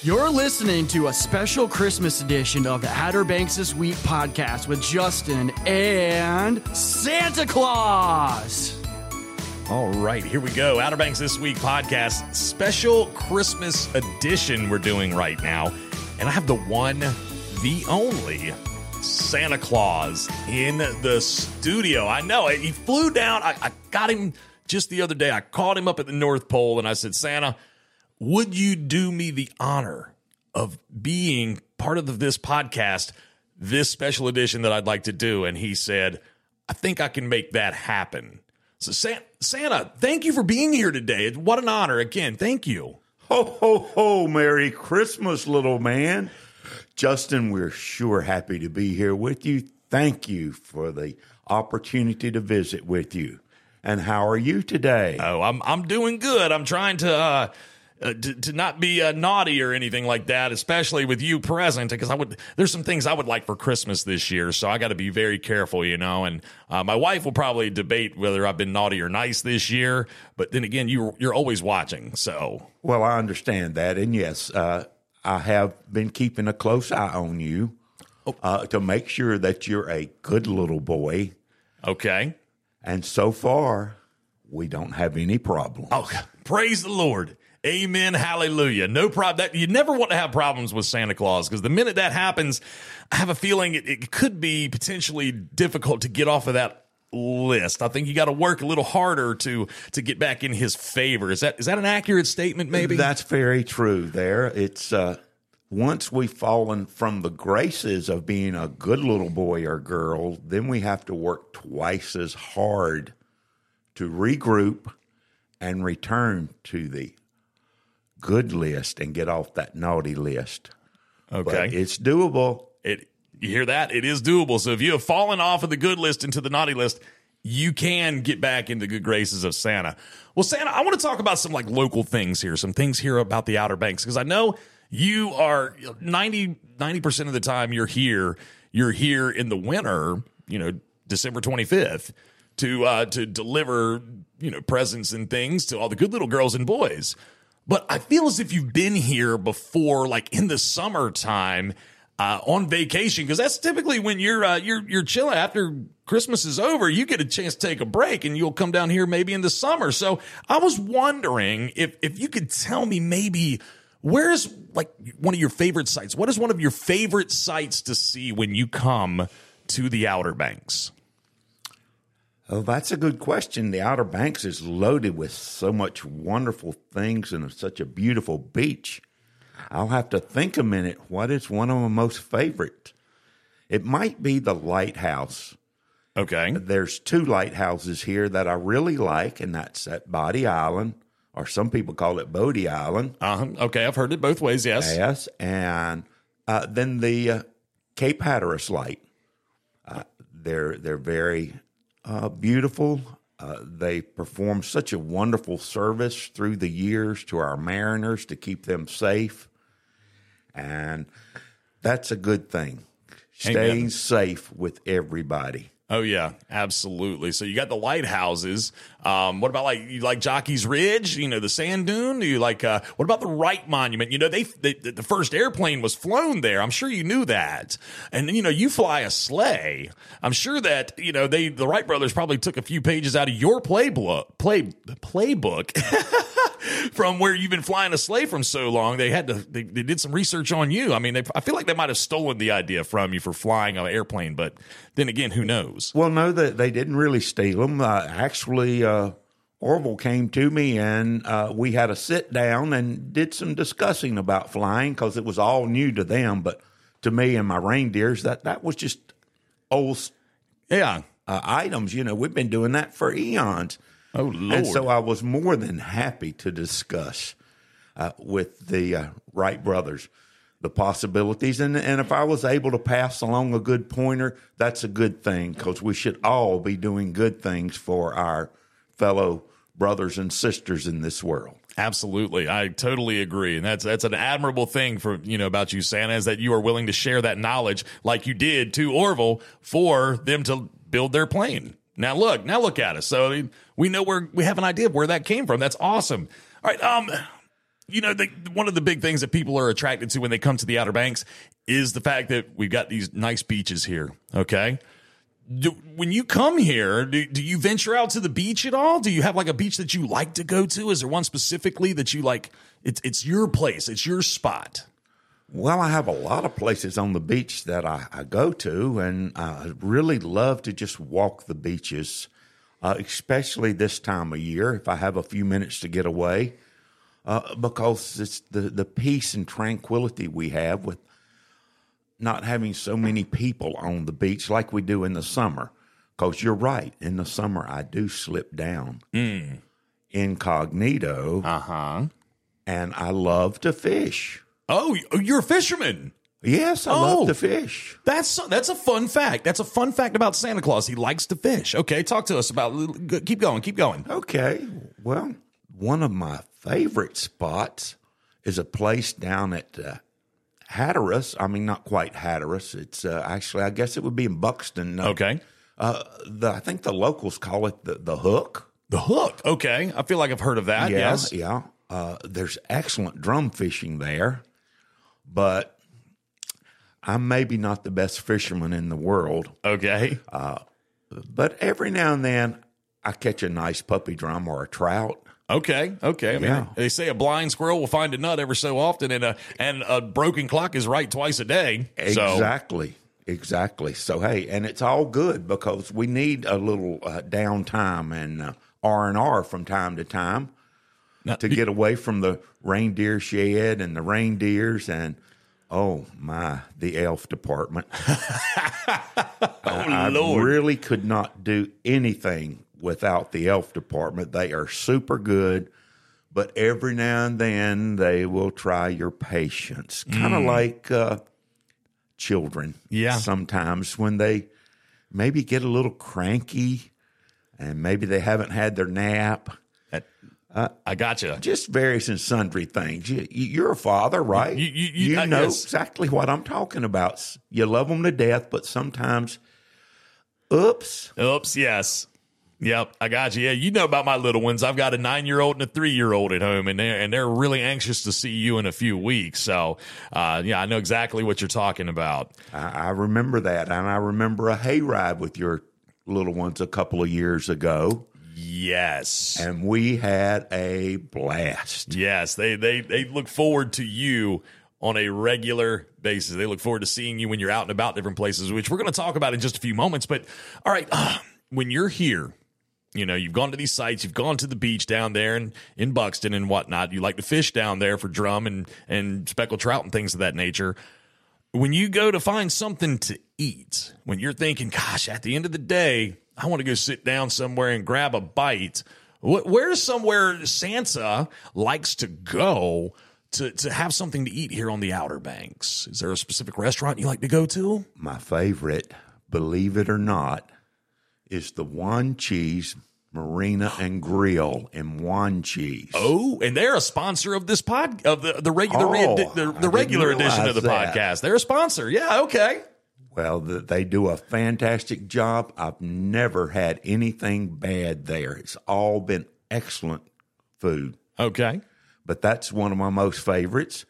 You're listening to a special Christmas edition of the Outer Banks This Week podcast with Justin and Santa Claus. All right, here we go. Outer Banks This Week podcast, special Christmas edition we're doing right now. And I have the one, the only Santa Claus in the studio. I know he flew down. I, I got him just the other day. I called him up at the North Pole and I said, Santa, would you do me the honor of being part of this podcast, this special edition that I'd like to do? And he said, I think I can make that happen. So, Santa, thank you for being here today. What an honor. Again, thank you. Ho, ho, ho. Merry Christmas, little man. Justin, we're sure happy to be here with you. Thank you for the opportunity to visit with you. And how are you today? Oh, I'm I'm doing good. I'm trying to uh, uh, to, to, not be uh, naughty or anything like that, especially with you present, because I would. There's some things I would like for Christmas this year, so I got to be very careful, you know. And uh, my wife will probably debate whether I've been naughty or nice this year, but then again, you you're always watching, so. Well, I understand that, and yes, uh, I have been keeping a close eye on you oh. uh, to make sure that you're a good little boy. Okay. And so far, we don't have any problems. Oh, praise the Lord. Amen. Hallelujah. No problem. That you never want to have problems with Santa Claus because the minute that happens, I have a feeling it, it could be potentially difficult to get off of that list. I think you got to work a little harder to to get back in his favor. Is that is that an accurate statement? Maybe that's very true. There, it's uh, once we've fallen from the graces of being a good little boy or girl, then we have to work twice as hard to regroup and return to the good list and get off that naughty list. Okay. But it's doable. It you hear that? It is doable. So if you have fallen off of the good list into the naughty list, you can get back into the good graces of Santa. Well, Santa, I want to talk about some like local things here, some things here about the Outer Banks because I know you are 90 percent of the time you're here, you're here in the winter, you know, December 25th to uh to deliver, you know, presents and things to all the good little girls and boys. But I feel as if you've been here before, like in the summertime, uh, on vacation, because that's typically when you're uh, you're you're chilling after Christmas is over. You get a chance to take a break, and you'll come down here maybe in the summer. So I was wondering if if you could tell me maybe where's like one of your favorite sites. What is one of your favorite sites to see when you come to the Outer Banks? Oh, that's a good question. The Outer Banks is loaded with so much wonderful things and such a beautiful beach. I'll have to think a minute. What is one of my most favorite? It might be the lighthouse. Okay. There's two lighthouses here that I really like, and that's at Body Island, or some people call it Bodie Island. Uh-huh. Okay, I've heard it both ways. Yes. Yes, and uh, then the uh, Cape Hatteras light. Uh, they're they're very uh, beautiful. Uh, they perform such a wonderful service through the years to our mariners to keep them safe. And that's a good thing. Staying Amen. safe with everybody. Oh yeah, absolutely. So you got the lighthouses. Um, what about like you like Jockey's Ridge? You know the sand dune. Do you like uh, what about the Wright Monument? You know they, they, the first airplane was flown there. I'm sure you knew that. And you know you fly a sleigh. I'm sure that you know they the Wright brothers probably took a few pages out of your playbook play playbook. from where you've been flying a sleigh from so long, they had to they, they did some research on you. I mean, they, I feel like they might have stolen the idea from you for flying an airplane, but then again, who knows? Well, no, they, they didn't really steal them. Uh, actually, uh, Orville came to me and uh, we had a sit down and did some discussing about flying because it was all new to them, but to me and my reindeers, that that was just old, yeah, uh, items. You know, we've been doing that for eons. Oh Lord! And so I was more than happy to discuss uh, with the uh, Wright brothers the possibilities, and and if I was able to pass along a good pointer, that's a good thing because we should all be doing good things for our fellow brothers and sisters in this world. Absolutely. I totally agree. And that's that's an admirable thing for you know about you, Santa, is that you are willing to share that knowledge like you did to Orville for them to build their plane. Now look, now look at us. So we know where we have an idea of where that came from. That's awesome. All right. Um, you know, the, one of the big things that people are attracted to when they come to the Outer Banks is the fact that we've got these nice beaches here. Okay. Do, when you come here, do, do you venture out to the beach at all? Do you have like a beach that you like to go to? Is there one specifically that you like? It's it's your place. It's your spot. Well, I have a lot of places on the beach that I, I go to, and I really love to just walk the beaches, uh, especially this time of year if I have a few minutes to get away, uh, because it's the, the peace and tranquility we have with not having so many people on the beach like we do in the summer. Because you're right, in the summer I do slip down incognito, Uh huh. and I love to fish. Oh, you're a fisherman. Yes, I Oh. love to fish. That's that's a fun fact. That's a fun fact about Santa Claus. He likes to fish. Okay, talk to us about. Keep going. Keep going. Okay. Well, one of my favorite spots is a place down at uh, Hatteras. I mean, not quite Hatteras. It's uh, actually, I guess it would be in Buxton. Uh, Okay. Uh, the, I think the locals call it the, the hook. The hook. Okay, I feel like I've heard of that. Yeah. yes. Yeah. Uh, there's excellent drum fishing there, but I'm maybe not the best fisherman in the world. Okay. But every now and then, I catch a nice puppy drum or a trout. Okay. Okay. I mean, Yeah. they say a blind squirrel will find a nut every so often, and a and a broken clock is right twice a day. So Exactly. Exactly. So hey, and it's all good because we need a little uh, downtime and uh, R and R from time to time Now, to get away from the reindeer shed and the reindeers and oh my, the elf department. I Lord. really could not do anything without the elf department. They are super good, but every now and then they will try your patience, kind of like uh, children. Yeah. Sometimes when they maybe get a little cranky and maybe they haven't had their nap. I got gotcha. Just various and sundry things. You, you- you're a father, right? You- you- you- uh, know yes. exactly what I'm talking about. You love them to death, but sometimes, oops. Oops. Yes. Yep, I got you. Yeah, you know about my little ones. I've got a nine year old and a three year old at home, and they're and they're really anxious to see you in a few weeks. So, uh, yeah, I know exactly what you're talking about. I, I remember that, and I remember a hayride with your little ones a couple of years ago, Yes, and we had a blast. yes, they they they look forward to you on a regular basis. They look forward to seeing you when you're out and about different places, which we're going to talk about in just a few moments. But all right, uh, when you're here. You know, you've gone to these sites, you've gone to the beach down there in, in Buxton and whatnot. You like to fish down there for drum and, and speckled trout and things of that nature. When you go to find something to eat, when you're thinking, gosh, at the end of the day, I want to go sit down somewhere and grab a bite, where's somewhere Santa likes to go to, to have something to eat here on the Outer Banks? Is there a specific restaurant you like to go to? My favorite, believe it or not, is the Wanchese Marina and Grill in Wanchese. Oh, and they're a sponsor of this pod of the the regular Oh, edi- the, the regular edition of the that. podcast. They're a sponsor. Yeah, okay. Well, they do a fantastic job. I've never had anything bad there. It's all been excellent food. Okay. But that's one of my most favorites.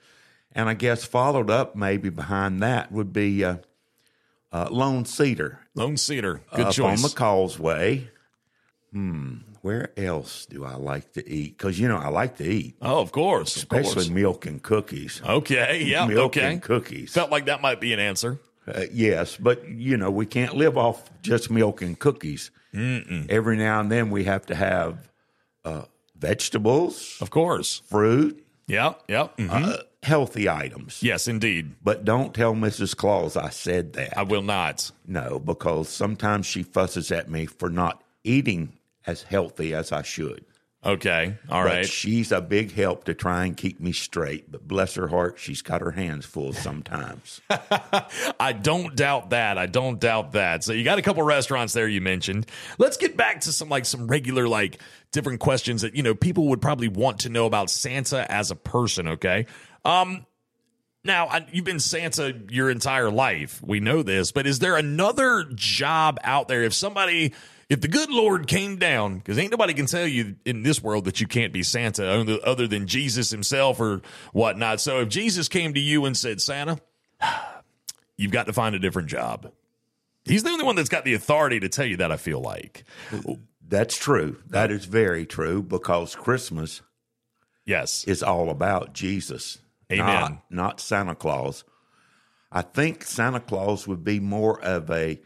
And I guess followed up maybe behind that would be uh, uh, Lone Cedar Lone Cedar. Good choice. on the causeway. Hmm. Where else do I like to eat? Because, you know, I like to eat, oh, of course. Of especially course. milk and cookies. Okay. Yeah. milk okay. and cookies. Felt like that might be an answer. Uh, yes, but you know we can't live off just milk and cookies. Every now and then we have to have uh, vegetables, Of course. fruit, Yep. Yep. mhm. uh, healthy items. yes, indeed. But don't tell Mrs. Claus I said that. I will not. no, because sometimes she fusses at me for not eating as healthy as I should. Okay. All But right. she's a big help to try and keep me straight. But bless her heart, she's got her hands full sometimes. I don't doubt that. I don't doubt that. So you got a couple restaurants there you mentioned. Let's get back to some like some regular like different questions that you know people would probably want to know about Santa as a person, okay? Um now, I, you've been Santa your entire life. We know this, but is there another job out there if somebody if the good Lord came down, because ain't nobody can tell you in this world that you can't be Santa other- than Jesus himself or whatnot. So if Jesus came to you and said, Santa, you've got to find a different job. He's the only one that's got the authority to tell you that, I feel like. That's true. That is very true because Christmas Yes. is all about Jesus, Amen. not, not Santa Claus. I think Santa Claus would be more of a,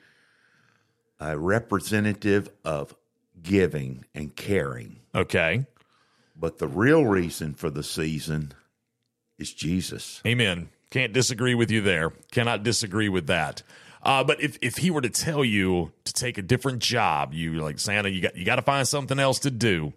a representative of giving and caring. Okay. But the real reason for the season is Jesus. Amen. Can't disagree with you there. Cannot disagree with that. Uh, but if, if he were to tell you to take a different job, you like Santa, you got you got to find something else to do.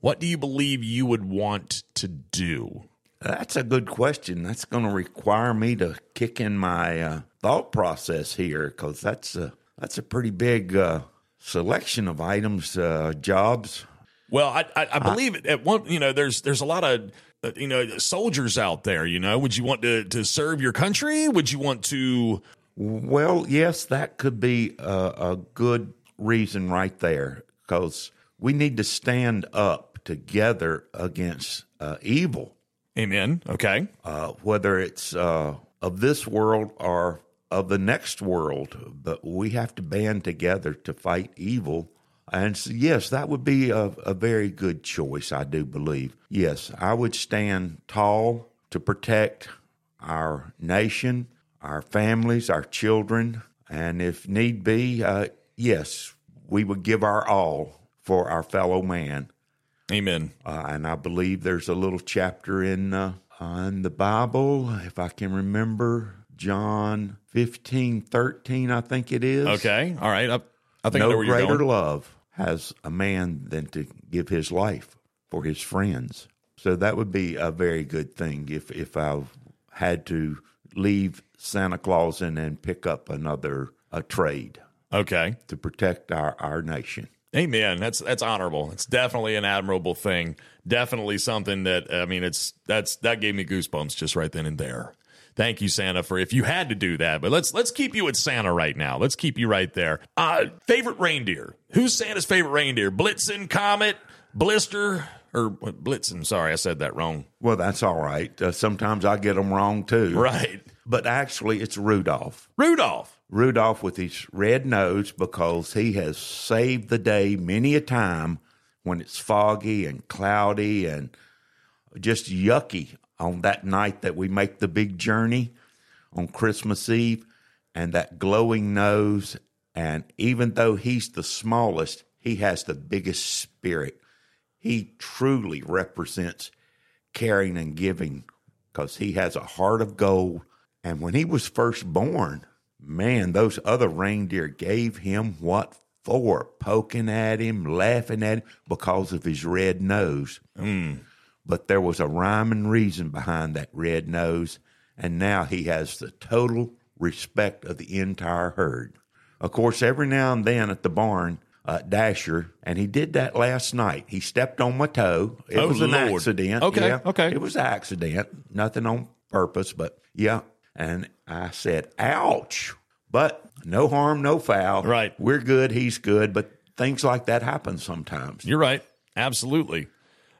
What do you believe you would want to do? That's a good question. That's going to require me to kick in my uh, thought process here because that's a that's a pretty big uh, selection of items, uh, jobs. Well, I I, I believe it at one. You know, there's there's a lot of uh, you know soldiers out there. You know, would you want to to serve your country? Would you want to? Well, yes, that could be a, a good reason right there because we need to stand up together against uh, evil, Amen. Okay. uh, whether it's uh, of this world or of the next world. But we have to band together to fight evil. And so, yes, that would be a, a very good choice, I do believe. Yes, I would stand tall to protect our nation, our families, our children, and if need be, uh, yes, we would give our all for our fellow man. Amen. Uh, and I believe there's a little chapter in uh, in the Bible, if I can remember, John 15, 13, I think it is. Okay. All right. I, I think I know No where you're greater love has a man than to give his life for his friends. So that would be a very good thing if if I had to leave Santa Claus and then pick up another a trade Okay. to protect our, our nation. Amen. That's that's honorable. It's definitely an admirable thing. Definitely something that I mean. It's that's that gave me goosebumps just right then and there. Thank you, Santa, for if you had to do that. But let's let's keep you at Santa right now. Let's keep you right there. Uh, favorite reindeer? Who's Santa's favorite reindeer? Blitzen, Comet, Blister, or Blitzen? Sorry, I said that wrong. Well, that's all right. Uh, sometimes I get them wrong too. Right, But actually, it's Rudolph. Rudolph. Rudolph with his red nose because he has saved the day many a time when it's foggy and cloudy and just yucky on that night that we make the big journey on Christmas Eve and that glowing nose. And even though he's the smallest, he has the biggest spirit. He truly represents caring and giving because he has a heart of gold. And when he was first born, man, those other reindeer gave him what for? Poking at him, laughing at him because of his red nose. Mm. But there was a rhyme and reason behind that red nose, and now he has the total respect of the entire herd. Of course, every now and then at the barn, uh, Dasher, and he did that last night. He stepped on my toe. It Oh, was an Lord. accident. Okay, Yeah, okay. It was an accident, nothing on purpose, but yeah. And I said, ouch. But no harm, no foul. Right. We're good. He's good. But things like that happen sometimes. You're right. Absolutely.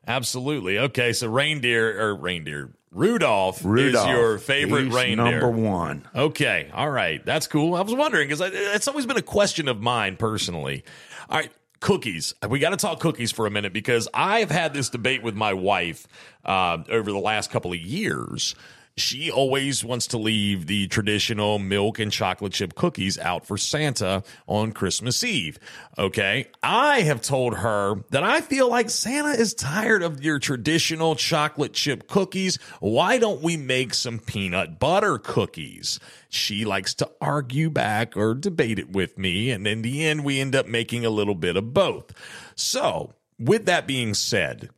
Absolutely. Okay, so reindeer or reindeer. Rudolph, Rudolph. is your favorite He's reindeer. Number one. Okay, all right, that's cool. I was wondering because it's always been a question of mine personally. All right, cookies. We got to talk cookies for a minute because I've had this debate with my wife uh, over the last couple of years. She always wants to leave the traditional milk and chocolate chip cookies out for Santa on Christmas Eve. Okay. I have told her that I feel like Santa is tired of your traditional chocolate chip cookies. Why don't we make some peanut butter cookies? She likes to argue back or debate it with me. And in the end, we end up making a little bit of both. So, with that being said,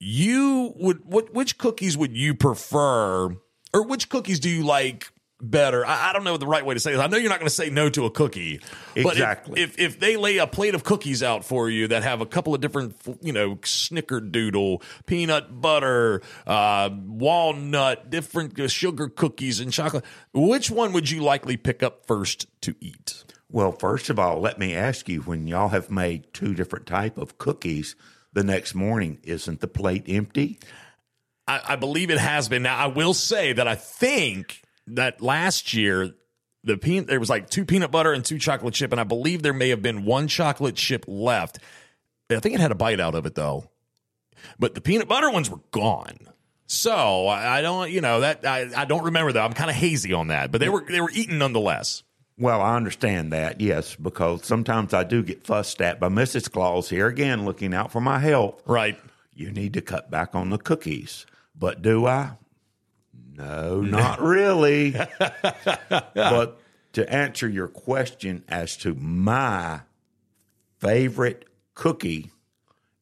you would what which cookies would you prefer or which cookies do you like better i, I don't know the right way to say this i know you're not going to say no to a cookie but if- Exactly. if, if they lay a plate of cookies out for you that have a couple of different you know snickerdoodle peanut butter uh, walnut different uh, sugar cookies and chocolate which one would you likely pick up first to eat Well, first of all, let me ask you: when y'all have made two different type of cookies, the next morning isn't the plate empty? I, I believe it has been. Now, I will say that I think that last year the peanut there was like two peanut butter and two chocolate chip, and I believe there may have been one chocolate chip left. I think it had a bite out of it though, but the peanut butter ones were gone. So I I don't, you know, that I, I don't remember that. I'm kind of hazy on that, but they were they were eaten nonetheless. Well, I understand that, yes, because sometimes I do get fussed at by Mrs. Claus here again, looking out for my health. Right. You need to cut back on the cookies. But do I? No, not really. but to answer your question as to my favorite cookie,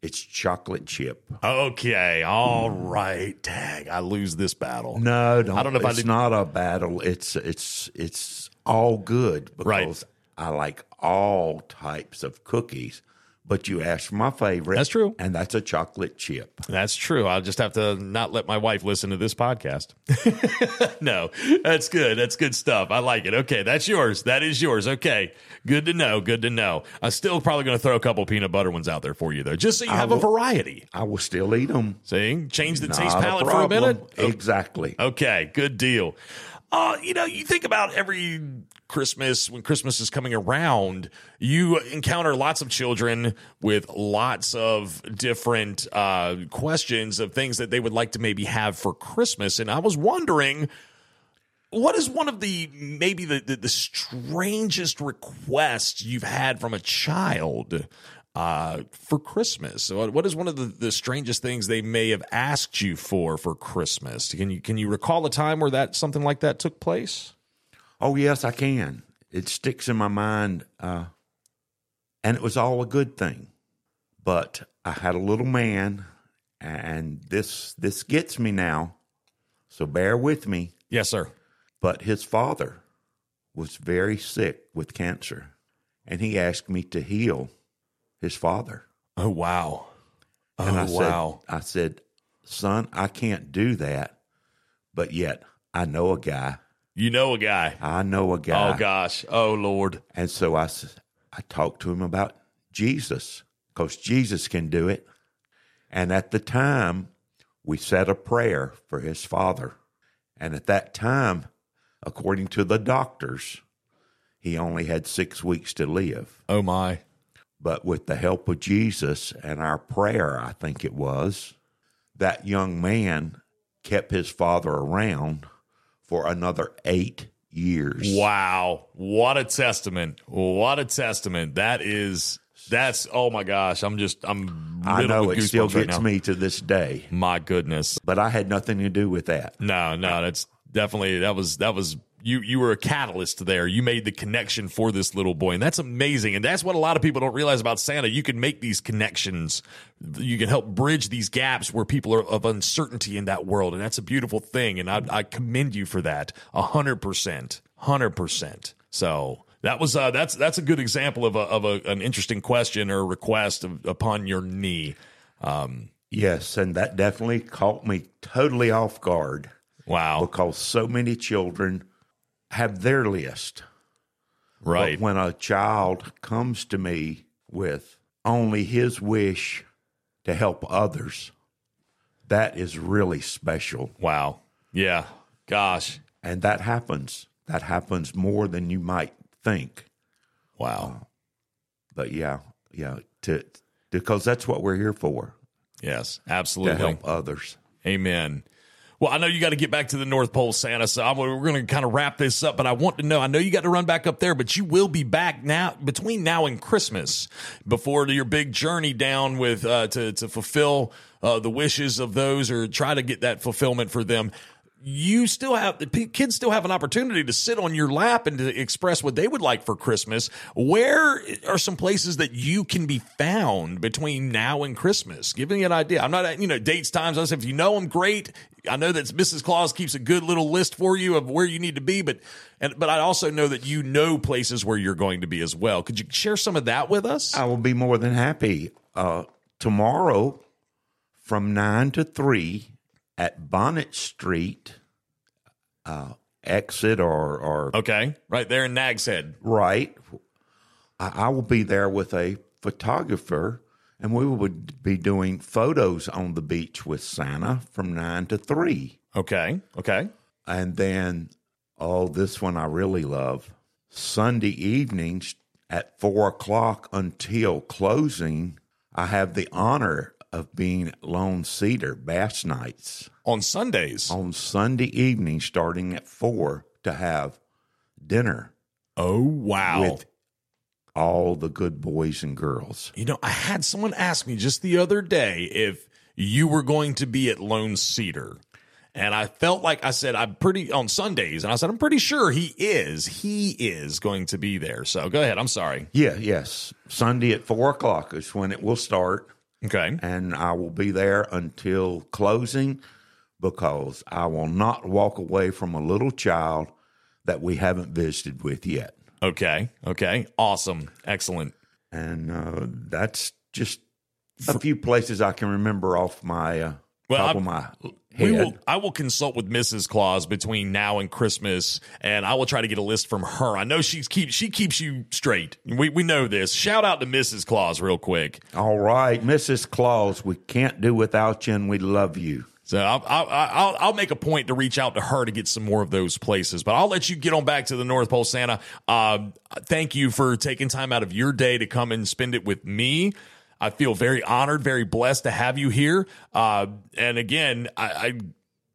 it's chocolate chip. Okay. All hmm. right. Tag. I lose this battle. No, don't, I don't know if I it's did- not a battle. It's it's it's all good because Right. I like all types of cookies. But you asked for my favorite. That's true. and that's a chocolate chip. That's true. I'll just have to not let my wife listen to this podcast. no, that's good. That's good stuff. I like it. Okay, that's yours. That is yours. Okay, good to know. Good to know. I'm still probably going to throw a couple peanut butter ones out there for you, though, just so you have a variety. I will still eat them. See, change the Not taste palette for a minute. Exactly. Okay, good deal. Uh, you know, you think about every Christmas, when Christmas is coming around, you encounter lots of children with lots of different uh, questions of things that they would like to maybe have for Christmas. And I was wondering, what is one of the maybe the, the, the strangest requests you've had from a child uh, for Christmas? What is one of the, the strangest things they may have asked you for for Christmas? Can you can you recall a time where that something like that took place? Oh yes, I can. It sticks in my mind, uh, and it was all a good thing. But I had a little man, and this this gets me now. So bear with me. Yes, sir. But his father was very sick with cancer, and he asked me to heal his father. Oh wow. Oh And I wow. said, I said, son, I can't do that, but yet I know a guy. You know a guy. I know a guy. Oh gosh. Oh Lord. And so I, I talked to him about Jesus because Jesus can do it. And at the time, we said a prayer for his father. And at that time, according to the doctors, he only had six weeks to live. Oh my. But with the help of Jesus and our prayer, I think it was, that young man kept his father around for another eight years. Wow. What a testament. What a testament. That is that's oh my gosh. I'm just I'm I know it still goosebumps right gets me to this day, My goodness. but I had nothing to do with that. No, no, that's definitely that was that was you you were a catalyst there. You made the connection for this little boy, and that's amazing. And that's what a lot of people don't realize about Santa. You can make these connections. You can help bridge these gaps where people are of uncertainty in that world, and that's a beautiful thing. And I, I commend you for that. A hundred percent, hundred percent. So. That was uh, that's that's a good example of a of a, an interesting question or request of, upon your knee. Yes, and that definitely caught me totally off guard Wow, because so many children have their list. right? But when a child comes to me with only his wish to help others, that is really special. Wow, yeah, gosh, And that happens. That happens more than you might think. wow. Uh, but yeah, yeah, to because that's what we're here for. Yes, To absolutely. help others. Amen. Well, I know you got to get back to the North Pole, Santa. So I'm, we're going to kind of wrap this up. But I want to know. I know you got to run back up there, but you will be back now between now and Christmas before your big journey down with uh, to to fulfill uh, the wishes of those or try to get that fulfillment for them. You still have the kids still have an opportunity to sit on your lap and to express what they would like for Christmas. Where are some places that you can be found between now and Christmas? Give me an idea. I'm not, you know, dates, times. I if you know them, great. I know that Mrs. Claus keeps a good little list for you of where you need to be, but and but I also know that you know places where you're going to be as well. Could you share some of that with us? I will be more than happy. Uh, tomorrow from 9 to 3 at Bonnett Street, uh, exit or, or Okay, right there in Nags Head. right, I, I will be there with a photographer, and we would be doing photos on the beach with Santa from nine to three. Okay. Okay. And then, oh, this one I really love. Sunday evenings at four o'clock until closing, I have the honor of being Lone Cedar Bass Nights On Sundays. on Sunday evening, starting at four, to have dinner Oh, wow. with all the good boys and girls. You know, I had someone ask me just the other day if you were going to be at Lone Cedar. And I felt like I said, I'm pretty on Sundays. And I said, I'm pretty sure he is. He is going to be there. So go ahead. I'm sorry. Yeah, yes. Sunday at four o'clock is when it will start. Okay. and I will be there until closing because I will not walk away from a little child that we haven't visited with yet. Okay. Okay. Awesome. Excellent. And uh, that's just a few places I can remember off my uh, Well, top I'm- of my We head. will, I will consult with Mrs. Claus between now and Christmas, and I will try to get a list from her. I know she's keep she keeps you straight. We we know this. Shout out to Mrs. Claus real quick. All right, Mrs. Claus, we can't do without you, and we love you. So I'll, I'll, I'll, make a point to reach out to her to get some more of those places. But I'll let you get on back to the North Pole, Santa. Uh, thank you for taking time out of your day to come and spend it with me. I feel very honored, very blessed to have you here. Uh, and again, I,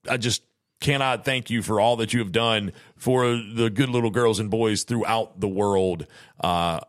I, I just cannot thank you for all that you have done for the good little girls and boys throughout the world. Uh,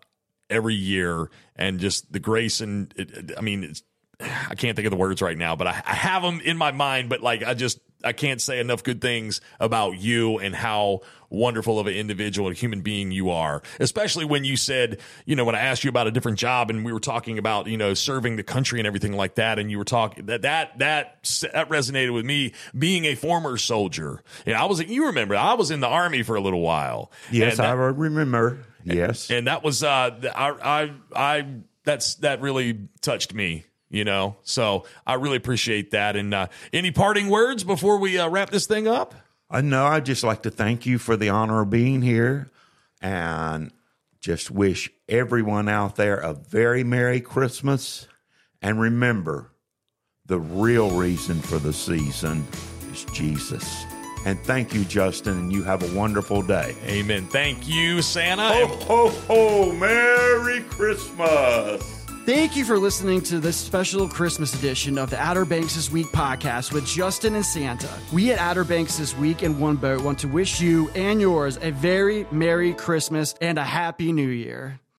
every year and just the grace and it- I mean, it's, I can't think of the words right now, but I, I have them in my mind, but like, I just, I can't say enough good things about you and how wonderful of an individual and human being you are. Especially when you said, you know, when I asked you about a different job and we were talking about, you know, serving the country and everything like that. And you were talking that, that, that, that resonated with me being a former soldier. And I was, you remember, I was in the army for a little while. Yes, And that- I remember. Yes. and that was uh I I I that's that really touched me you know so I really appreciate that and uh any parting words before we uh, wrap this thing up I know. I'd just like to thank you for the honor of being here and just wish everyone out there a very Merry Christmas. And remember, the real reason for the season is Jesus. And thank you, Justin, and you have a wonderful day. amen thank you Santa Ho, ho, ho! Merry Christmas! Thank you for listening to this special Christmas edition of the Outer Banks This Week podcast with Justin and Santa. We at Outer Banks This Week and One Boat want to wish you and yours a very Merry Christmas and a Happy New Year.